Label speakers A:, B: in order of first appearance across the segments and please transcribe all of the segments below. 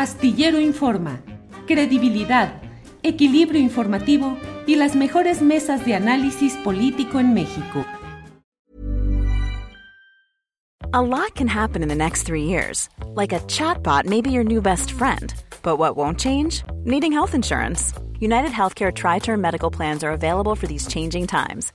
A: Astillero Informa, credibilidad, equilibrio informativo y las mejores mesas de análisis político en México.
B: A lot can happen in the next three years. Like a chatbot may be your new best friend. But what won't change? Needing health insurance. United Healthcare Tri Term Medical Plans are available for these changing times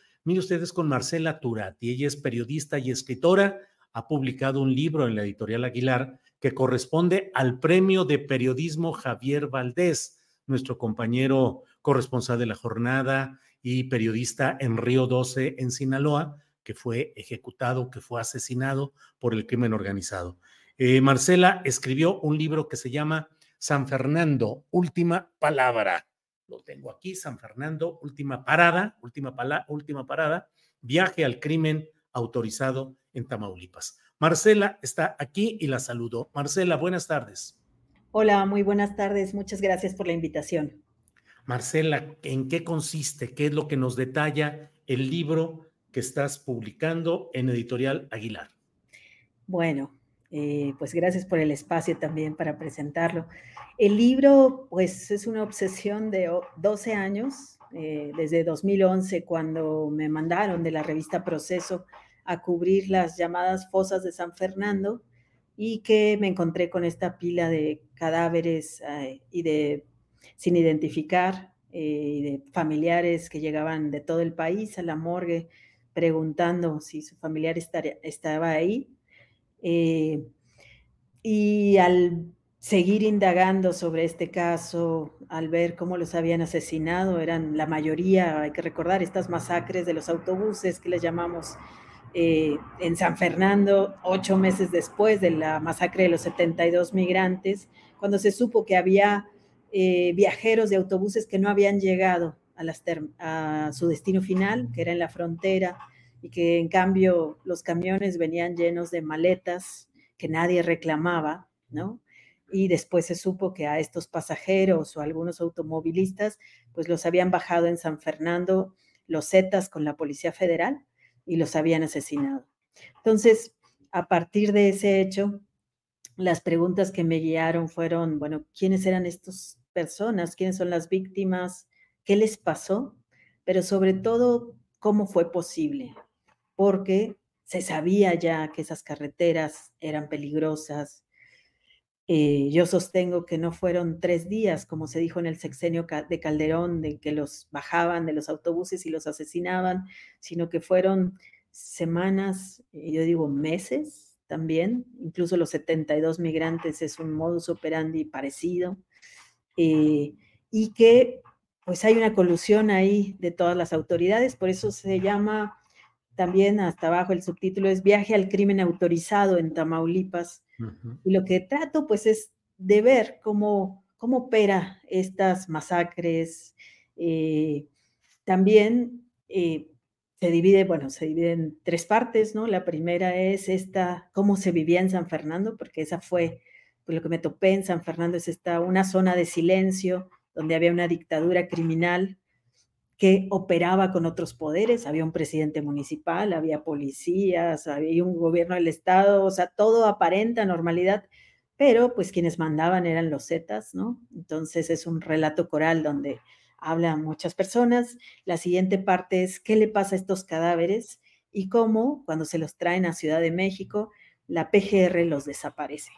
C: Mire ustedes con Marcela Turati, ella es periodista y escritora, ha publicado un libro en la editorial Aguilar que corresponde al premio de periodismo Javier Valdés, nuestro compañero corresponsal de la jornada y periodista en Río 12 en Sinaloa, que fue ejecutado, que fue asesinado por el crimen organizado. Eh, Marcela escribió un libro que se llama San Fernando, Última Palabra lo tengo aquí, San Fernando, última parada, última, última parada, viaje al crimen autorizado en Tamaulipas. Marcela está aquí y la saludo. Marcela, buenas tardes.
D: Hola, muy buenas tardes. Muchas gracias por la invitación.
C: Marcela, ¿en qué consiste? ¿Qué es lo que nos detalla el libro que estás publicando en Editorial Aguilar?
D: Bueno, eh, pues gracias por el espacio también para presentarlo. El libro, pues es una obsesión de 12 años, eh, desde 2011, cuando me mandaron de la revista Proceso a cubrir las llamadas fosas de San Fernando y que me encontré con esta pila de cadáveres eh, y de sin identificar y de familiares que llegaban de todo el país a la morgue preguntando si su familiar estaba ahí eh, y al seguir indagando sobre este caso, al ver cómo los habían asesinado, eran la mayoría, hay que recordar, estas masacres de los autobuses que les llamamos eh, en San Fernando, ocho meses después de la masacre de los 72 migrantes, cuando se supo que había eh, viajeros de autobuses que no habían llegado a, a su destino final, que era en la frontera, y que en cambio los camiones venían llenos de maletas que nadie reclamaba, ¿no? Y después se supo que a estos pasajeros o algunos automovilistas, pues los habían bajado en San Fernando los Zetas con la Policía Federal y los habían asesinado. Entonces, a partir de ese hecho, las preguntas que me guiaron fueron, bueno, ¿quiénes eran estas personas? ¿Quiénes son las víctimas? ¿Qué les pasó? Pero sobre todo, ¿cómo fue posible? Porque se sabía ya que esas carreteras eran peligrosas. Eh, yo sostengo que no fueron tres días, como se dijo en el sexenio de Calderón, de que los bajaban de los autobuses y los asesinaban, sino que fueron semanas, yo digo meses también, incluso los 72 migrantes es un modus operandi parecido, eh, y que pues hay una colusión ahí de todas las autoridades, por eso se llama también hasta abajo el subtítulo es Viaje al crimen autorizado en Tamaulipas. Y lo que trato pues es de ver cómo, cómo opera estas masacres. Eh, también eh, se divide, bueno, se divide en tres partes, ¿no? La primera es esta, cómo se vivía en San Fernando, porque esa fue pues, lo que me topé en San Fernando, es esta, una zona de silencio donde había una dictadura criminal que operaba con otros poderes, había un presidente municipal, había policías, había un gobierno del Estado, o sea, todo aparenta normalidad, pero pues quienes mandaban eran los Zetas, ¿no? Entonces es un relato coral donde hablan muchas personas. La siguiente parte es qué le pasa a estos cadáveres y cómo cuando se los traen a Ciudad de México, la PGR los desaparece.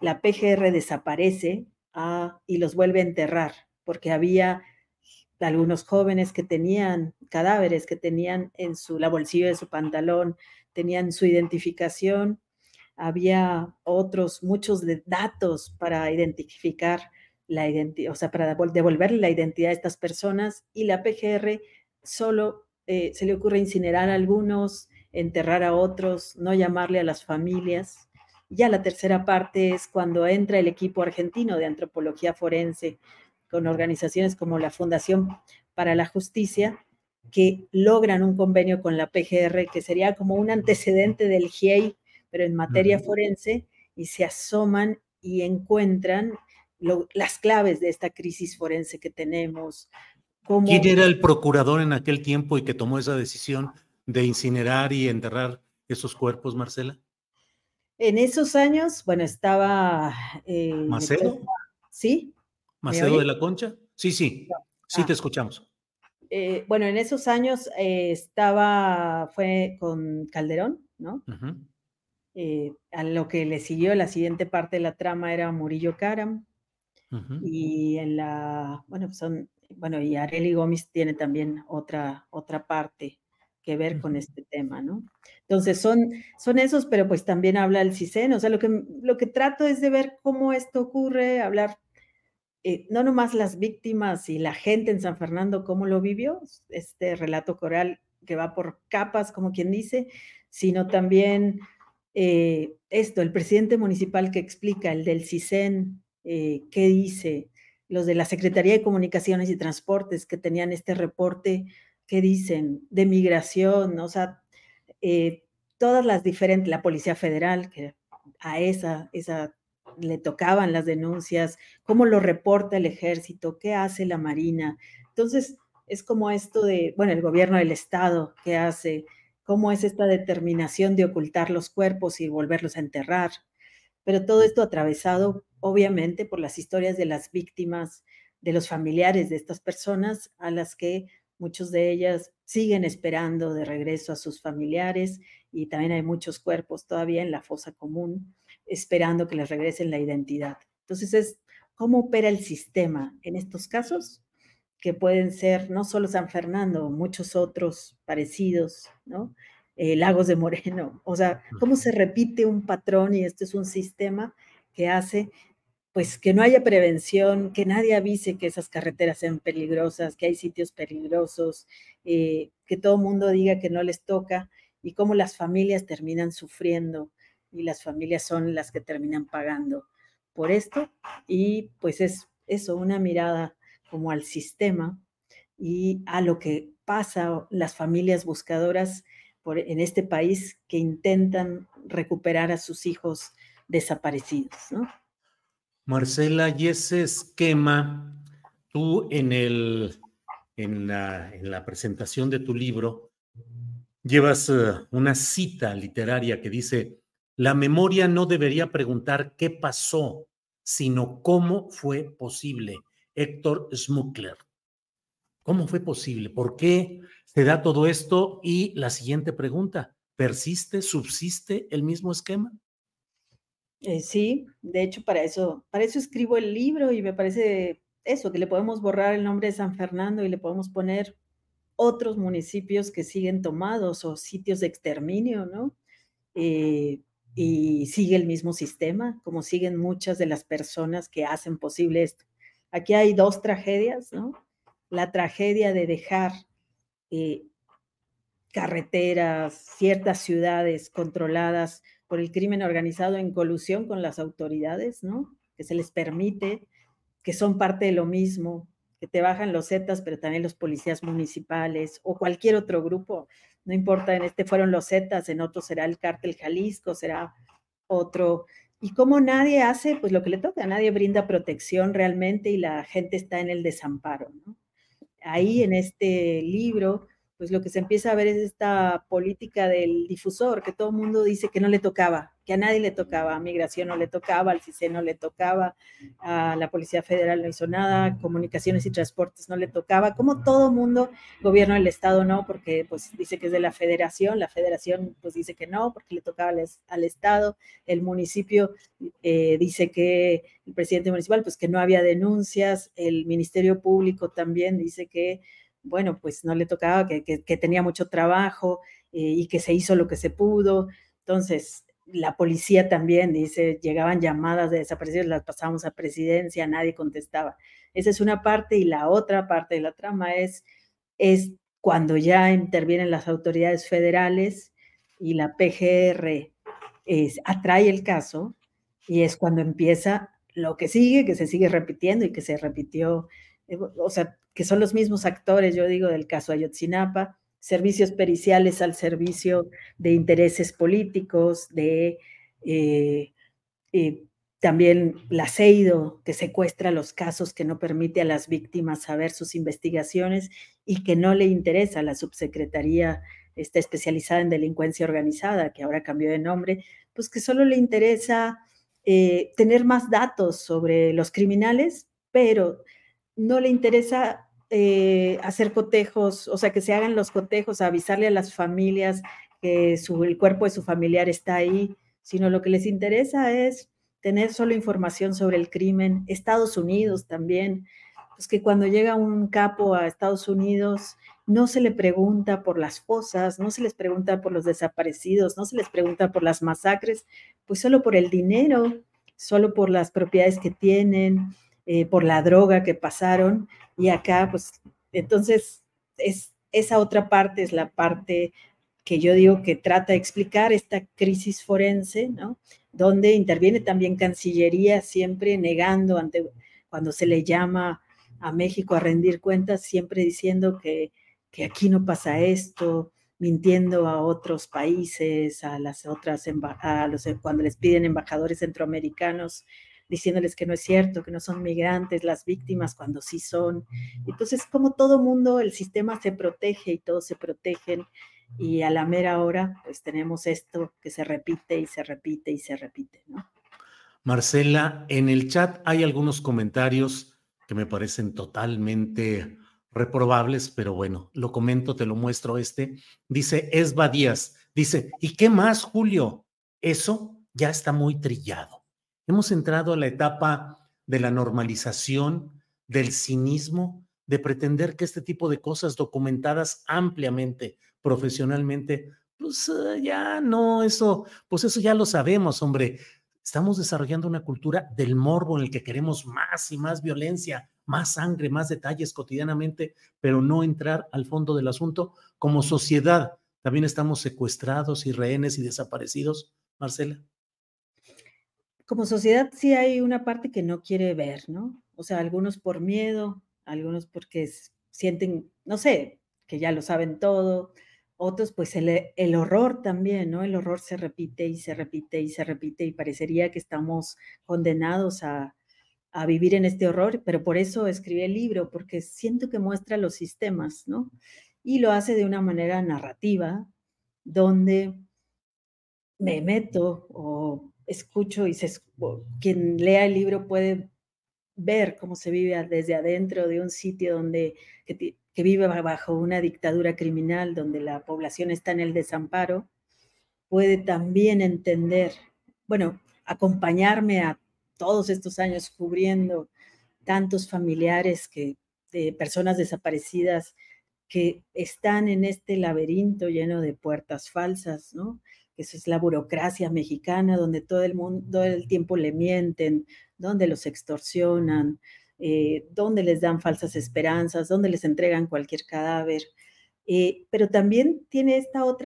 D: La PGR desaparece ah, y los vuelve a enterrar porque había algunos jóvenes que tenían cadáveres, que tenían en su, la bolsillo de su pantalón, tenían su identificación. Había otros, muchos datos para identificar la identidad, o sea, para devolverle la identidad a estas personas y la PGR solo eh, se le ocurre incinerar a algunos, enterrar a otros, no llamarle a las familias. Ya la tercera parte es cuando entra el equipo argentino de antropología forense con organizaciones como la Fundación para la Justicia, que logran un convenio con la PGR, que sería como un antecedente del GIEI, pero en materia forense, y se asoman y encuentran las claves de esta crisis forense que tenemos.
C: ¿Quién era el procurador en aquel tiempo y que tomó esa decisión de incinerar y enterrar esos cuerpos, Marcela?
D: En esos años, bueno, estaba...
C: Eh, ¿Macedo?
D: Sí.
C: ¿Macedo de la Concha? Sí, sí, sí te ah. escuchamos.
D: Eh, bueno, en esos años eh, estaba, fue con Calderón, ¿no? a lo que le siguió la siguiente parte de la trama era Murillo Karam. Y en la, bueno, son, bueno, y Areli Gómez tiene también otra, otra parte que ver con este tema, ¿no? Entonces son, son esos, pero pues también habla el CISEN, o sea, lo que, lo que trato es de ver cómo esto ocurre, hablar eh, no nomás las víctimas y la gente en San Fernando, cómo lo vivió, este relato coral que va por capas, como quien dice, sino también eh, esto, el presidente municipal que explica, el del CISEN, eh, qué dice, los de la Secretaría de Comunicaciones y Transportes que tenían este reporte ¿qué dicen? De migración, o sea, todas las diferentes, la Policía Federal, que a esa, esa le tocaban las denuncias, cómo lo reporta el ejército, qué hace la Marina. Entonces, es como esto de, bueno, el gobierno del Estado, qué hace, cómo es esta determinación de ocultar los cuerpos y volverlos a enterrar. Pero todo esto atravesado, obviamente, por las historias de las víctimas, de los familiares de estas personas a las que Muchos de ellas siguen esperando de regreso a sus familiares y también hay muchos cuerpos todavía en la fosa común esperando que les regresen la identidad. Entonces es cómo opera el sistema en estos casos, que pueden ser no solo San Fernando, muchos otros parecidos, ¿no? Eh, Lagos de Moreno, o sea, cómo se repite un patrón y este es un sistema que hace pues que no haya prevención, que nadie avise que esas carreteras sean peligrosas, que hay sitios peligrosos, eh, que todo mundo diga que no les toca y cómo las familias terminan sufriendo y las familias son las que terminan pagando por esto. Y pues es eso, una mirada como al sistema y a lo que pasa las familias buscadoras en este país que intentan recuperar a sus hijos desaparecidos.
C: Marcela, y ese esquema, tú en, el, en, la, en la presentación de tu libro llevas eh, una cita literaria que dice, la memoria no debería preguntar qué pasó, sino cómo fue posible. Héctor Schmuckler. ¿Cómo fue posible? ¿Por qué se da todo esto? Y la siguiente pregunta, ¿persiste, subsiste el mismo esquema?
D: Eh, sí, de hecho para eso, para eso escribo el libro y me parece eso, que le podemos borrar el nombre de San Fernando y le podemos poner otros municipios que siguen tomados o sitios de exterminio, ¿no? Eh, y sigue el mismo sistema, como siguen muchas de las personas que hacen posible esto. Aquí hay dos tragedias, ¿no? La tragedia de dejar eh, carreteras, ciertas ciudades controladas por el crimen organizado en colusión con las autoridades, ¿no? Que se les permite, que son parte de lo mismo, que te bajan los Zetas, pero también los policías municipales o cualquier otro grupo. No importa, en este fueron los Zetas, en otro será el cártel Jalisco, será otro. Y como nadie hace, pues lo que le toca, nadie brinda protección realmente y la gente está en el desamparo. Ahí en este libro pues lo que se empieza a ver es esta política del difusor, que todo el mundo dice que no le tocaba, que a nadie le tocaba, a Migración no le tocaba, al CICE no le tocaba, a la Policía Federal no hizo nada, Comunicaciones y Transportes no le tocaba, como todo mundo, gobierno del Estado no, porque pues dice que es de la Federación, la Federación pues dice que no, porque le tocaba al, Estado, el municipio eh, dice que el presidente municipal pues que no había denuncias, el Ministerio Público también dice que bueno, pues no le tocaba, que, tenía mucho trabajo eh, y que se hizo lo que se pudo. Entonces, la policía también dice, llegaban llamadas de desaparecidos, las pasamos a presidencia, nadie contestaba. Esa es una parte y la otra parte de la trama es, es cuando ya intervienen las autoridades federales y la PGR es, atrae el caso y es cuando empieza lo que sigue, que se sigue repitiendo y que se repitió, eh, o sea, que son los mismos actores, yo digo, del caso Ayotzinapa, servicios periciales al servicio de intereses políticos, de eh, eh, también la CEIDO, que secuestra los casos, que no permite a las víctimas saber sus investigaciones y que no le interesa. A la subsecretaría está especializada en delincuencia organizada, que ahora cambió de nombre, pues que solo le interesa eh, tener más datos sobre los criminales, pero no le interesa eh, hacer cotejos, o sea, que se hagan los cotejos, avisarle a las familias que el cuerpo de su familiar está ahí, sino lo que les interesa es tener solo información sobre el crimen. Estados Unidos también, pues que cuando llega un capo a Estados Unidos, no se le pregunta por las fosas, no se les pregunta por los desaparecidos, no se les pregunta por las masacres, pues solo por el dinero, solo por las propiedades que tienen, eh, por la droga que pasaron. Y acá, pues, entonces, es, esa otra parte es la parte que yo digo que trata de explicar esta crisis forense, ¿no? Donde interviene también Cancillería, siempre negando ante cuando se le llama a México a rendir cuentas, siempre diciendo que, que aquí no pasa esto, mintiendo a otros países, a las otras, a cuando les piden embajadores centroamericanos diciéndoles que no es cierto, que no son migrantes las víctimas cuando sí son. Entonces, como todo mundo, el sistema se protege y todos se protegen y a la mera hora, pues tenemos esto que se repite y se repite y se repite, ¿no?
C: Marcela, en el chat hay algunos comentarios que me parecen totalmente reprobables, pero bueno, lo comento, te lo muestro este. Dice Esba Díaz, dice, ¿y qué más, Julio? Eso ya está muy trillado. Hemos entrado a la etapa de la normalización, del cinismo, de pretender que este tipo de cosas documentadas ampliamente, profesionalmente, pues eh, ya no, eso, pues eso ya lo sabemos, hombre. Estamos desarrollando una cultura del morbo en el que queremos más y más violencia, más sangre, más detalles cotidianamente, pero no entrar al fondo del asunto. Como sociedad, también estamos secuestrados y rehenes y desaparecidos, Marcela
D: como sociedad sí hay una parte que no quiere ver, ¿no? O sea, algunos por miedo, algunos porque sienten, no sé, que ya lo saben todo, otros pues el, el, horror también, ¿no? El horror se repite y se repite y se repite y parecería que estamos condenados a, a vivir en este horror, pero por eso escribí el libro, porque siento que muestra los sistemas, ¿no? Y lo hace de una manera narrativa, donde me meto o escucho y quien lea el libro puede ver cómo se vive desde adentro de un sitio donde que, vive bajo una dictadura criminal, donde la población está en el desamparo, puede también entender, bueno, acompañarme a todos estos años cubriendo tantos familiares que de personas desaparecidas que están en este laberinto lleno de puertas falsas, ¿no? Esa es la burocracia mexicana, donde todo el mundo, todo el tiempo le mienten, donde los extorsionan, eh, donde les dan falsas esperanzas, donde les entregan cualquier cadáver. Eh, pero también tiene esta otra.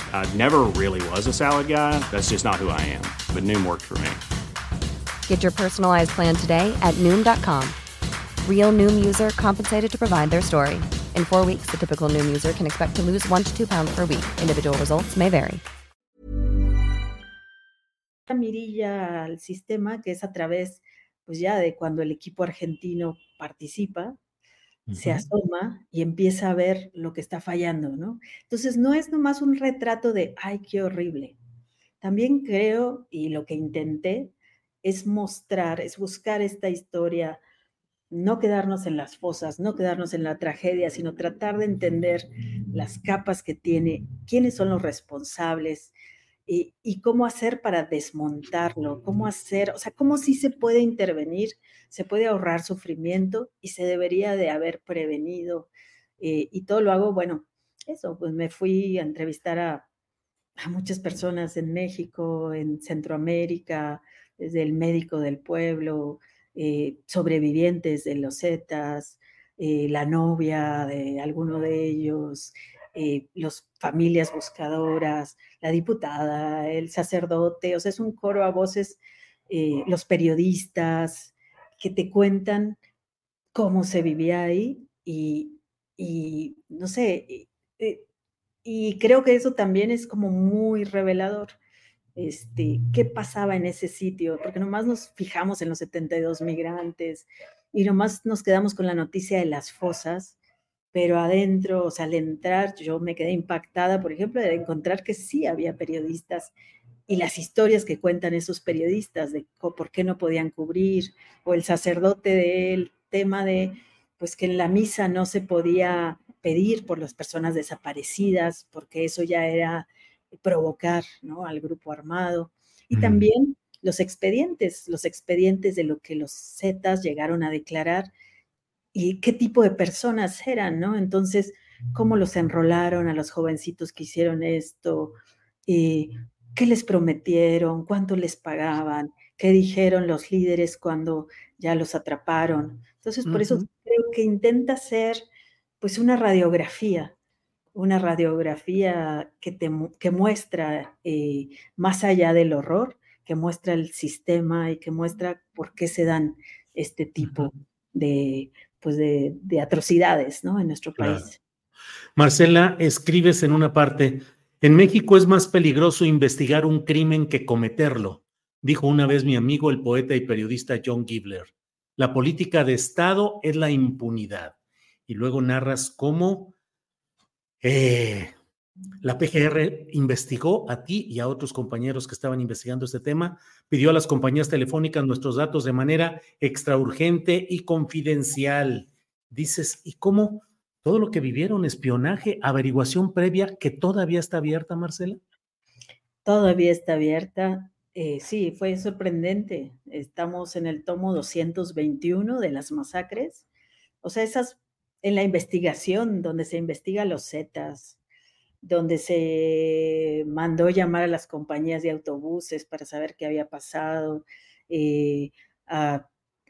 E: I never really was a salad guy. That's just not who I am. But Noom worked for me.
F: Get your personalized plan today at Noom.com. Real Noom user compensated to provide their story. In four weeks, the typical Noom user can expect to lose one to two pounds per week. Individual results may vary.
D: mirilla al sistema que es a través, pues ya de cuando el equipo argentino participa, se asoma y empieza a ver lo que está fallando, ¿no? Entonces, no es nomás un retrato de, ay, qué horrible. También creo, y lo que intenté, es mostrar, es buscar esta historia, no quedarnos en las fosas, no quedarnos en la tragedia, sino tratar de entender las capas que tiene, quiénes son los responsables, y, cómo hacer para desmontarlo, cómo hacer, o sea, cómo sí se puede intervenir, se puede ahorrar sufrimiento y se debería de haber prevenido. Eh, y todo lo hago, bueno, eso, pues me fui a entrevistar a, muchas personas en México, en Centroamérica, desde el médico del pueblo, eh, sobrevivientes de los Zetas, eh, la novia de alguno de ellos, eh, las familias buscadoras, la diputada, el sacerdote, o sea, es un coro a voces, eh, los periodistas que te cuentan cómo se vivía ahí y, no sé, eh, y, creo que eso también es como muy revelador. Este, qué pasaba en ese sitio, porque nomás nos fijamos en los 72 migrantes y nomás nos quedamos con la noticia de las fosas, pero adentro, o sea, al entrar, yo me quedé impactada, por ejemplo, de encontrar que sí había periodistas y las historias que cuentan esos periodistas de por qué no podían cubrir, o el sacerdote del tema de, pues que en la misa no se podía pedir por las personas desaparecidas, porque eso ya era provocar ¿no? al grupo armado. Y también los expedientes, los expedientes de lo que los Zetas llegaron a declarar y qué tipo de personas eran, ¿no? Entonces, cómo los enrolaron a los jovencitos que hicieron esto, y qué les prometieron, cuánto les pagaban, qué dijeron los líderes cuando ya los atraparon. Entonces, por eso creo que intenta ser pues una radiografía, una radiografía que, te, que muestra eh, más allá del horror, que muestra el sistema y que muestra por qué se dan este tipo de, pues de, atrocidades ¿no? en nuestro país.
C: Marcela, escribes en una parte, en México es más peligroso investigar un crimen que cometerlo, dijo una vez mi amigo el poeta y periodista John Gibler. La política de Estado es la impunidad. Y luego narras cómo eh, la PGR investigó a ti y a otros compañeros que estaban investigando este tema, pidió a las compañías telefónicas nuestros datos de manera extraurgente y confidencial. Dices, ¿y cómo todo lo que vivieron, espionaje, averiguación previa, que todavía está abierta, Marcela?
D: Todavía está abierta. Eh, sí, fue sorprendente. Estamos en el tomo 221 de las masacres. O sea, esas en la investigación, donde se investiga los Zetas, donde se mandó llamar a las compañías de autobuses para saber qué había pasado, eh,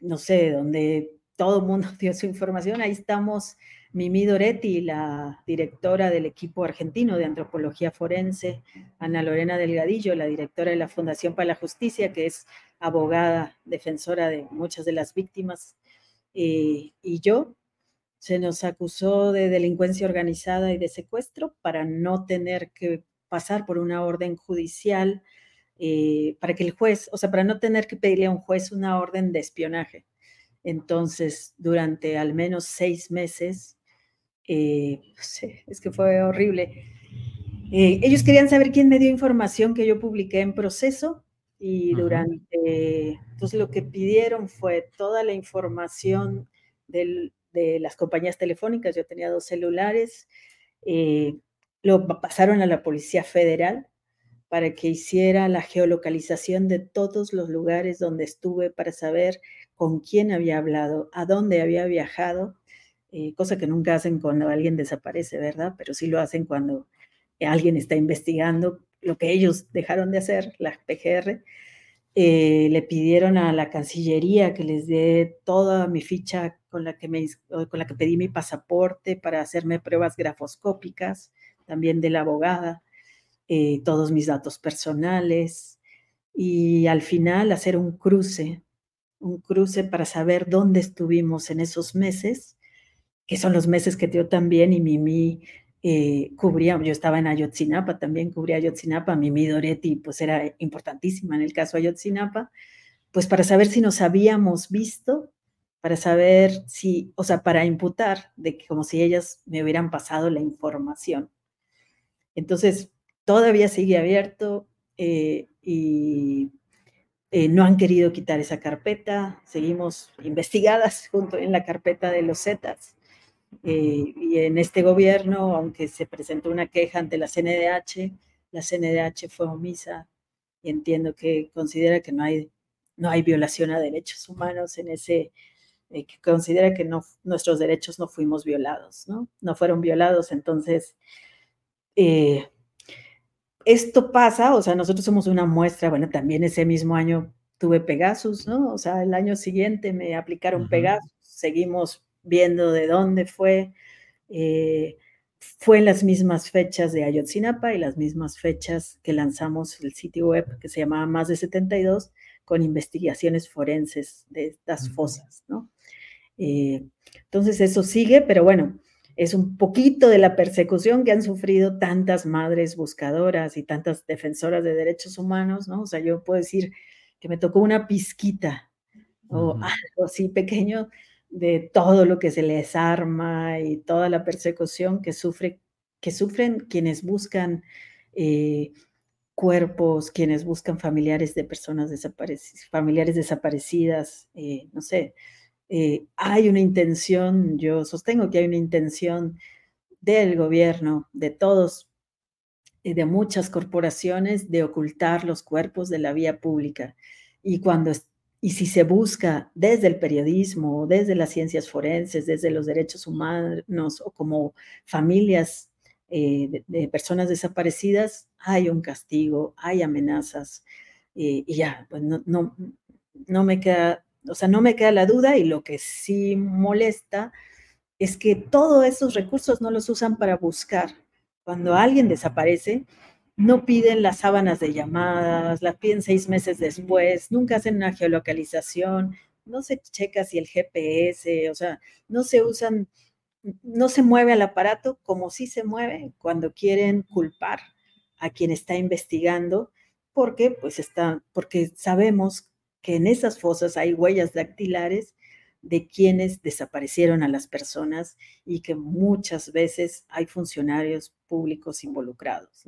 D: no sé, donde todo el mundo dio su información. Ahí estamos Mimi Doretti, la directora del equipo argentino de antropología forense, Ana Lorena Delgadillo, la directora de la Fundación para la Justicia, que es abogada, defensora de muchas de las víctimas, eh, y yo, se nos acusó de delincuencia organizada y de secuestro para no tener que pasar por una orden judicial, eh, para que el juez, o sea, para no tener que pedirle a un juez una orden de espionaje. Entonces, durante al menos seis meses, eh, no sé, es que fue horrible. Eh, ellos querían saber quién me dio información que yo publiqué en proceso y durante, entonces lo que pidieron fue toda la información del, de las compañías telefónicas, yo tenía dos celulares, eh, lo pasaron a la Policía Federal para que hiciera la geolocalización de todos los lugares donde estuve para saber con quién había hablado, a dónde había viajado, eh, cosa que nunca hacen cuando alguien desaparece, ¿verdad? Pero sí lo hacen cuando alguien está investigando lo que ellos dejaron de hacer, la PGR. Eh, le pidieron a la Cancillería que les dé toda mi ficha con la que, me, con la que pedí mi pasaporte para hacerme pruebas grafoscópicas, también de la abogada. eh, todos mis datos personales y al final hacer un cruce, un cruce para saber dónde estuvimos en esos meses, que son los meses que yo también y Mimi eh, cubría, yo estaba en Ayotzinapa, también cubría Ayotzinapa, Mimi Doretti pues era importantísima en el caso Ayotzinapa, pues para saber si nos habíamos visto, para saber si, o sea, para imputar de que como si ellas me hubieran pasado la información. Entonces, todavía sigue abierto eh, y eh, no han querido quitar esa carpeta, seguimos investigadas junto en la carpeta de los Zetas. Eh, y en este gobierno, aunque se presentó una queja ante la CNDH, la CNDH fue omisa y entiendo que considera que no hay, no hay violación a derechos humanos en ese, que considera que no, nuestros derechos no fuimos violados, ¿no? No fueron violados, entonces esto pasa, o sea, nosotros somos una muestra, bueno, también ese mismo año tuve Pegasus, ¿no? O sea, el año siguiente me aplicaron Pegasus, seguimos viendo de dónde fue. Eh, fue en las mismas fechas de Ayotzinapa y las mismas fechas que lanzamos el sitio web que se llamaba Más de 72 con investigaciones forenses de estas fosas, ¿no? Eh, entonces eso sigue, pero bueno, es un poquito de la persecución que han sufrido tantas madres buscadoras y tantas defensoras de derechos humanos, ¿no? O sea, yo puedo decir que me tocó una pizquita o algo así pequeño de todo lo que se les arma y toda la persecución que, sufre, que sufren quienes buscan eh, cuerpos, quienes buscan familiares de personas desaparecidas, familiares desaparecidas, eh, no sé, eh, hay una intención, yo sostengo que hay una intención del gobierno, de todos, y de muchas corporaciones, de ocultar los cuerpos de la vía pública. Y cuando y si se busca desde el periodismo, desde las ciencias forenses, desde los derechos humanos o como familias eh, de, personas desaparecidas, hay un castigo, hay amenazas. Eh, y ya, pues no, no, no me queda o sea, no me queda la duda y lo que sí molesta es que todos esos recursos no los usan para buscar. Cuando alguien desaparece, no piden las sábanas de llamadas, las piden seis meses después, nunca hacen una geolocalización, no se checa si el GPS, o sea, no se usan, no se mueve el aparato como sí se mueve cuando quieren culpar a quien está investigando, porque pues está, porque sabemos que en esas fosas hay huellas dactilares de quienes desaparecieron a las personas y que muchas veces hay funcionarios públicos involucrados.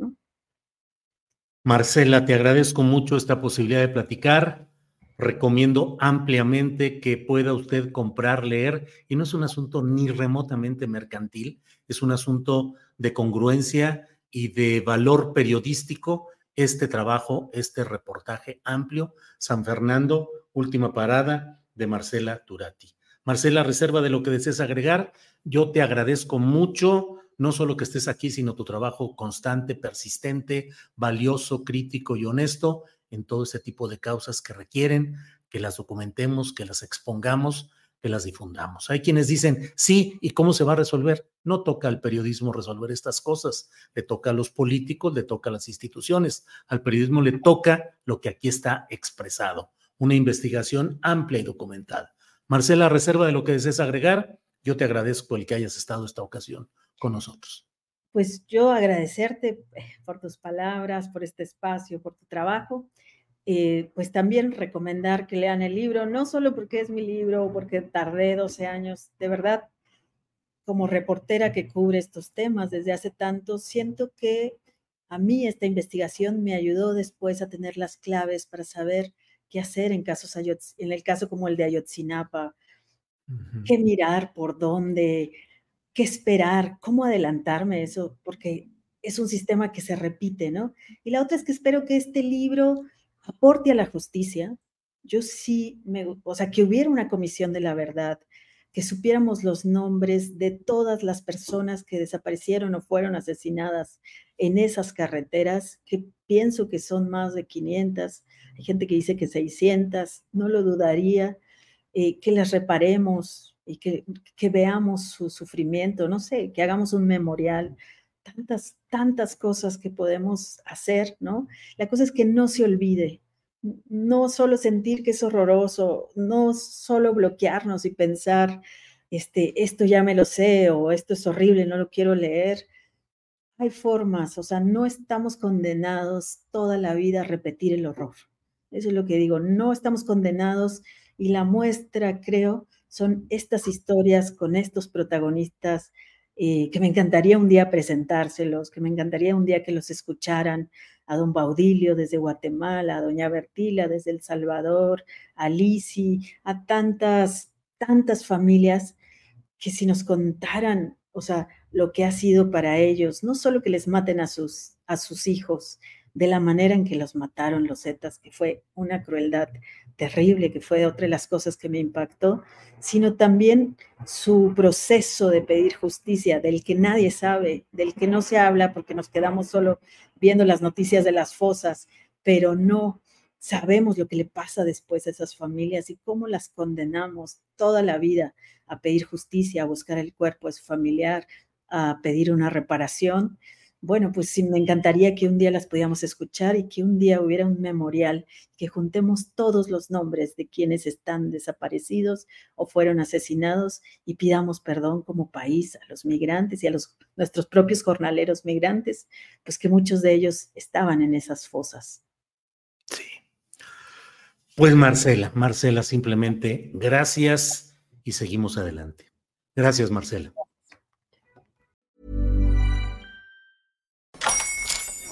C: Marcela, te agradezco mucho esta posibilidad de platicar. Recomiendo ampliamente que pueda usted comprar, leer, y no es un asunto ni remotamente mercantil, es un asunto de congruencia y de valor periodístico este trabajo, este reportaje amplio. San Fernando, última parada de Marcela Turati. Marcela, reserva de lo que desees agregar. Yo te agradezco mucho, no solo que estés aquí, sino tu trabajo constante, persistente, valioso, crítico y honesto en todo ese tipo de causas que requieren que las documentemos, que las expongamos que las difundamos. Hay quienes dicen, sí, ¿y cómo se va a resolver? No toca al periodismo resolver estas cosas, le toca a los políticos, le toca a las instituciones, al periodismo le toca lo que aquí está expresado, una investigación amplia y documentada. Marcela, reserva de lo que desees agregar, yo te agradezco el que hayas estado esta ocasión con nosotros.
D: Pues yo agradecerte eh, por tus palabras, por este espacio, por tu trabajo eh, pues también recomendar que lean el libro, no solo porque es mi libro, porque tardé 12 años, de verdad, como reportera que cubre estos temas desde hace tanto, siento que a mí esta investigación me ayudó después a tener las claves para saber qué hacer en casos en el caso como el de Ayotzinapa, qué mirar, por dónde, qué esperar, cómo adelantarme eso, porque es un sistema que se repite, ¿no? Y la otra es que espero que este libro aporte a la justicia, yo sí me, o sea, que hubiera una comisión de la verdad, que supiéramos los nombres de todas las personas que desaparecieron o fueron asesinadas en esas carreteras, que pienso que son más de 500, hay gente que dice que 600, no lo dudaría, eh, que las reparemos y que, que veamos su sufrimiento, no sé, que hagamos un memorial tantas, tantas cosas que podemos hacer, ¿no? La cosa es que no se olvide, no solo sentir que es horroroso, no solo bloquearnos y pensar, este, esto ya me lo sé o esto es horrible, no lo quiero leer. Hay formas, o sea, no estamos condenados toda la vida a repetir el horror. Eso es lo que digo, no estamos condenados y la muestra, creo, son estas historias con estos protagonistas eh, que me encantaría un día presentárselos, que me encantaría un día que los escucharan a don Baudilio desde Guatemala, a doña Bertila desde El Salvador, a Lisi, a tantas, tantas familias que si nos contaran, o sea, lo que ha sido para ellos, no solo que les maten a sus, a sus hijos de la manera en que los mataron los Zetas, que fue una crueldad terrible, que fue otra de las cosas que me impactó, sino también su proceso de pedir justicia, del que nadie sabe, del que no se habla porque nos quedamos solo viendo las noticias de las fosas, pero no sabemos lo que le pasa después a esas familias y cómo las condenamos toda la vida a pedir justicia, a buscar el cuerpo de su familiar, a pedir una reparación bueno, pues sí, me encantaría que un día las pudiéramos escuchar y que un día hubiera un memorial, que juntemos todos los nombres de quienes están desaparecidos o fueron asesinados y pidamos perdón como país a los migrantes y a los, nuestros propios jornaleros migrantes, pues que muchos de ellos estaban en esas fosas.
C: Sí. Pues Marcela, Marcela, simplemente gracias y seguimos adelante. Gracias, Marcela.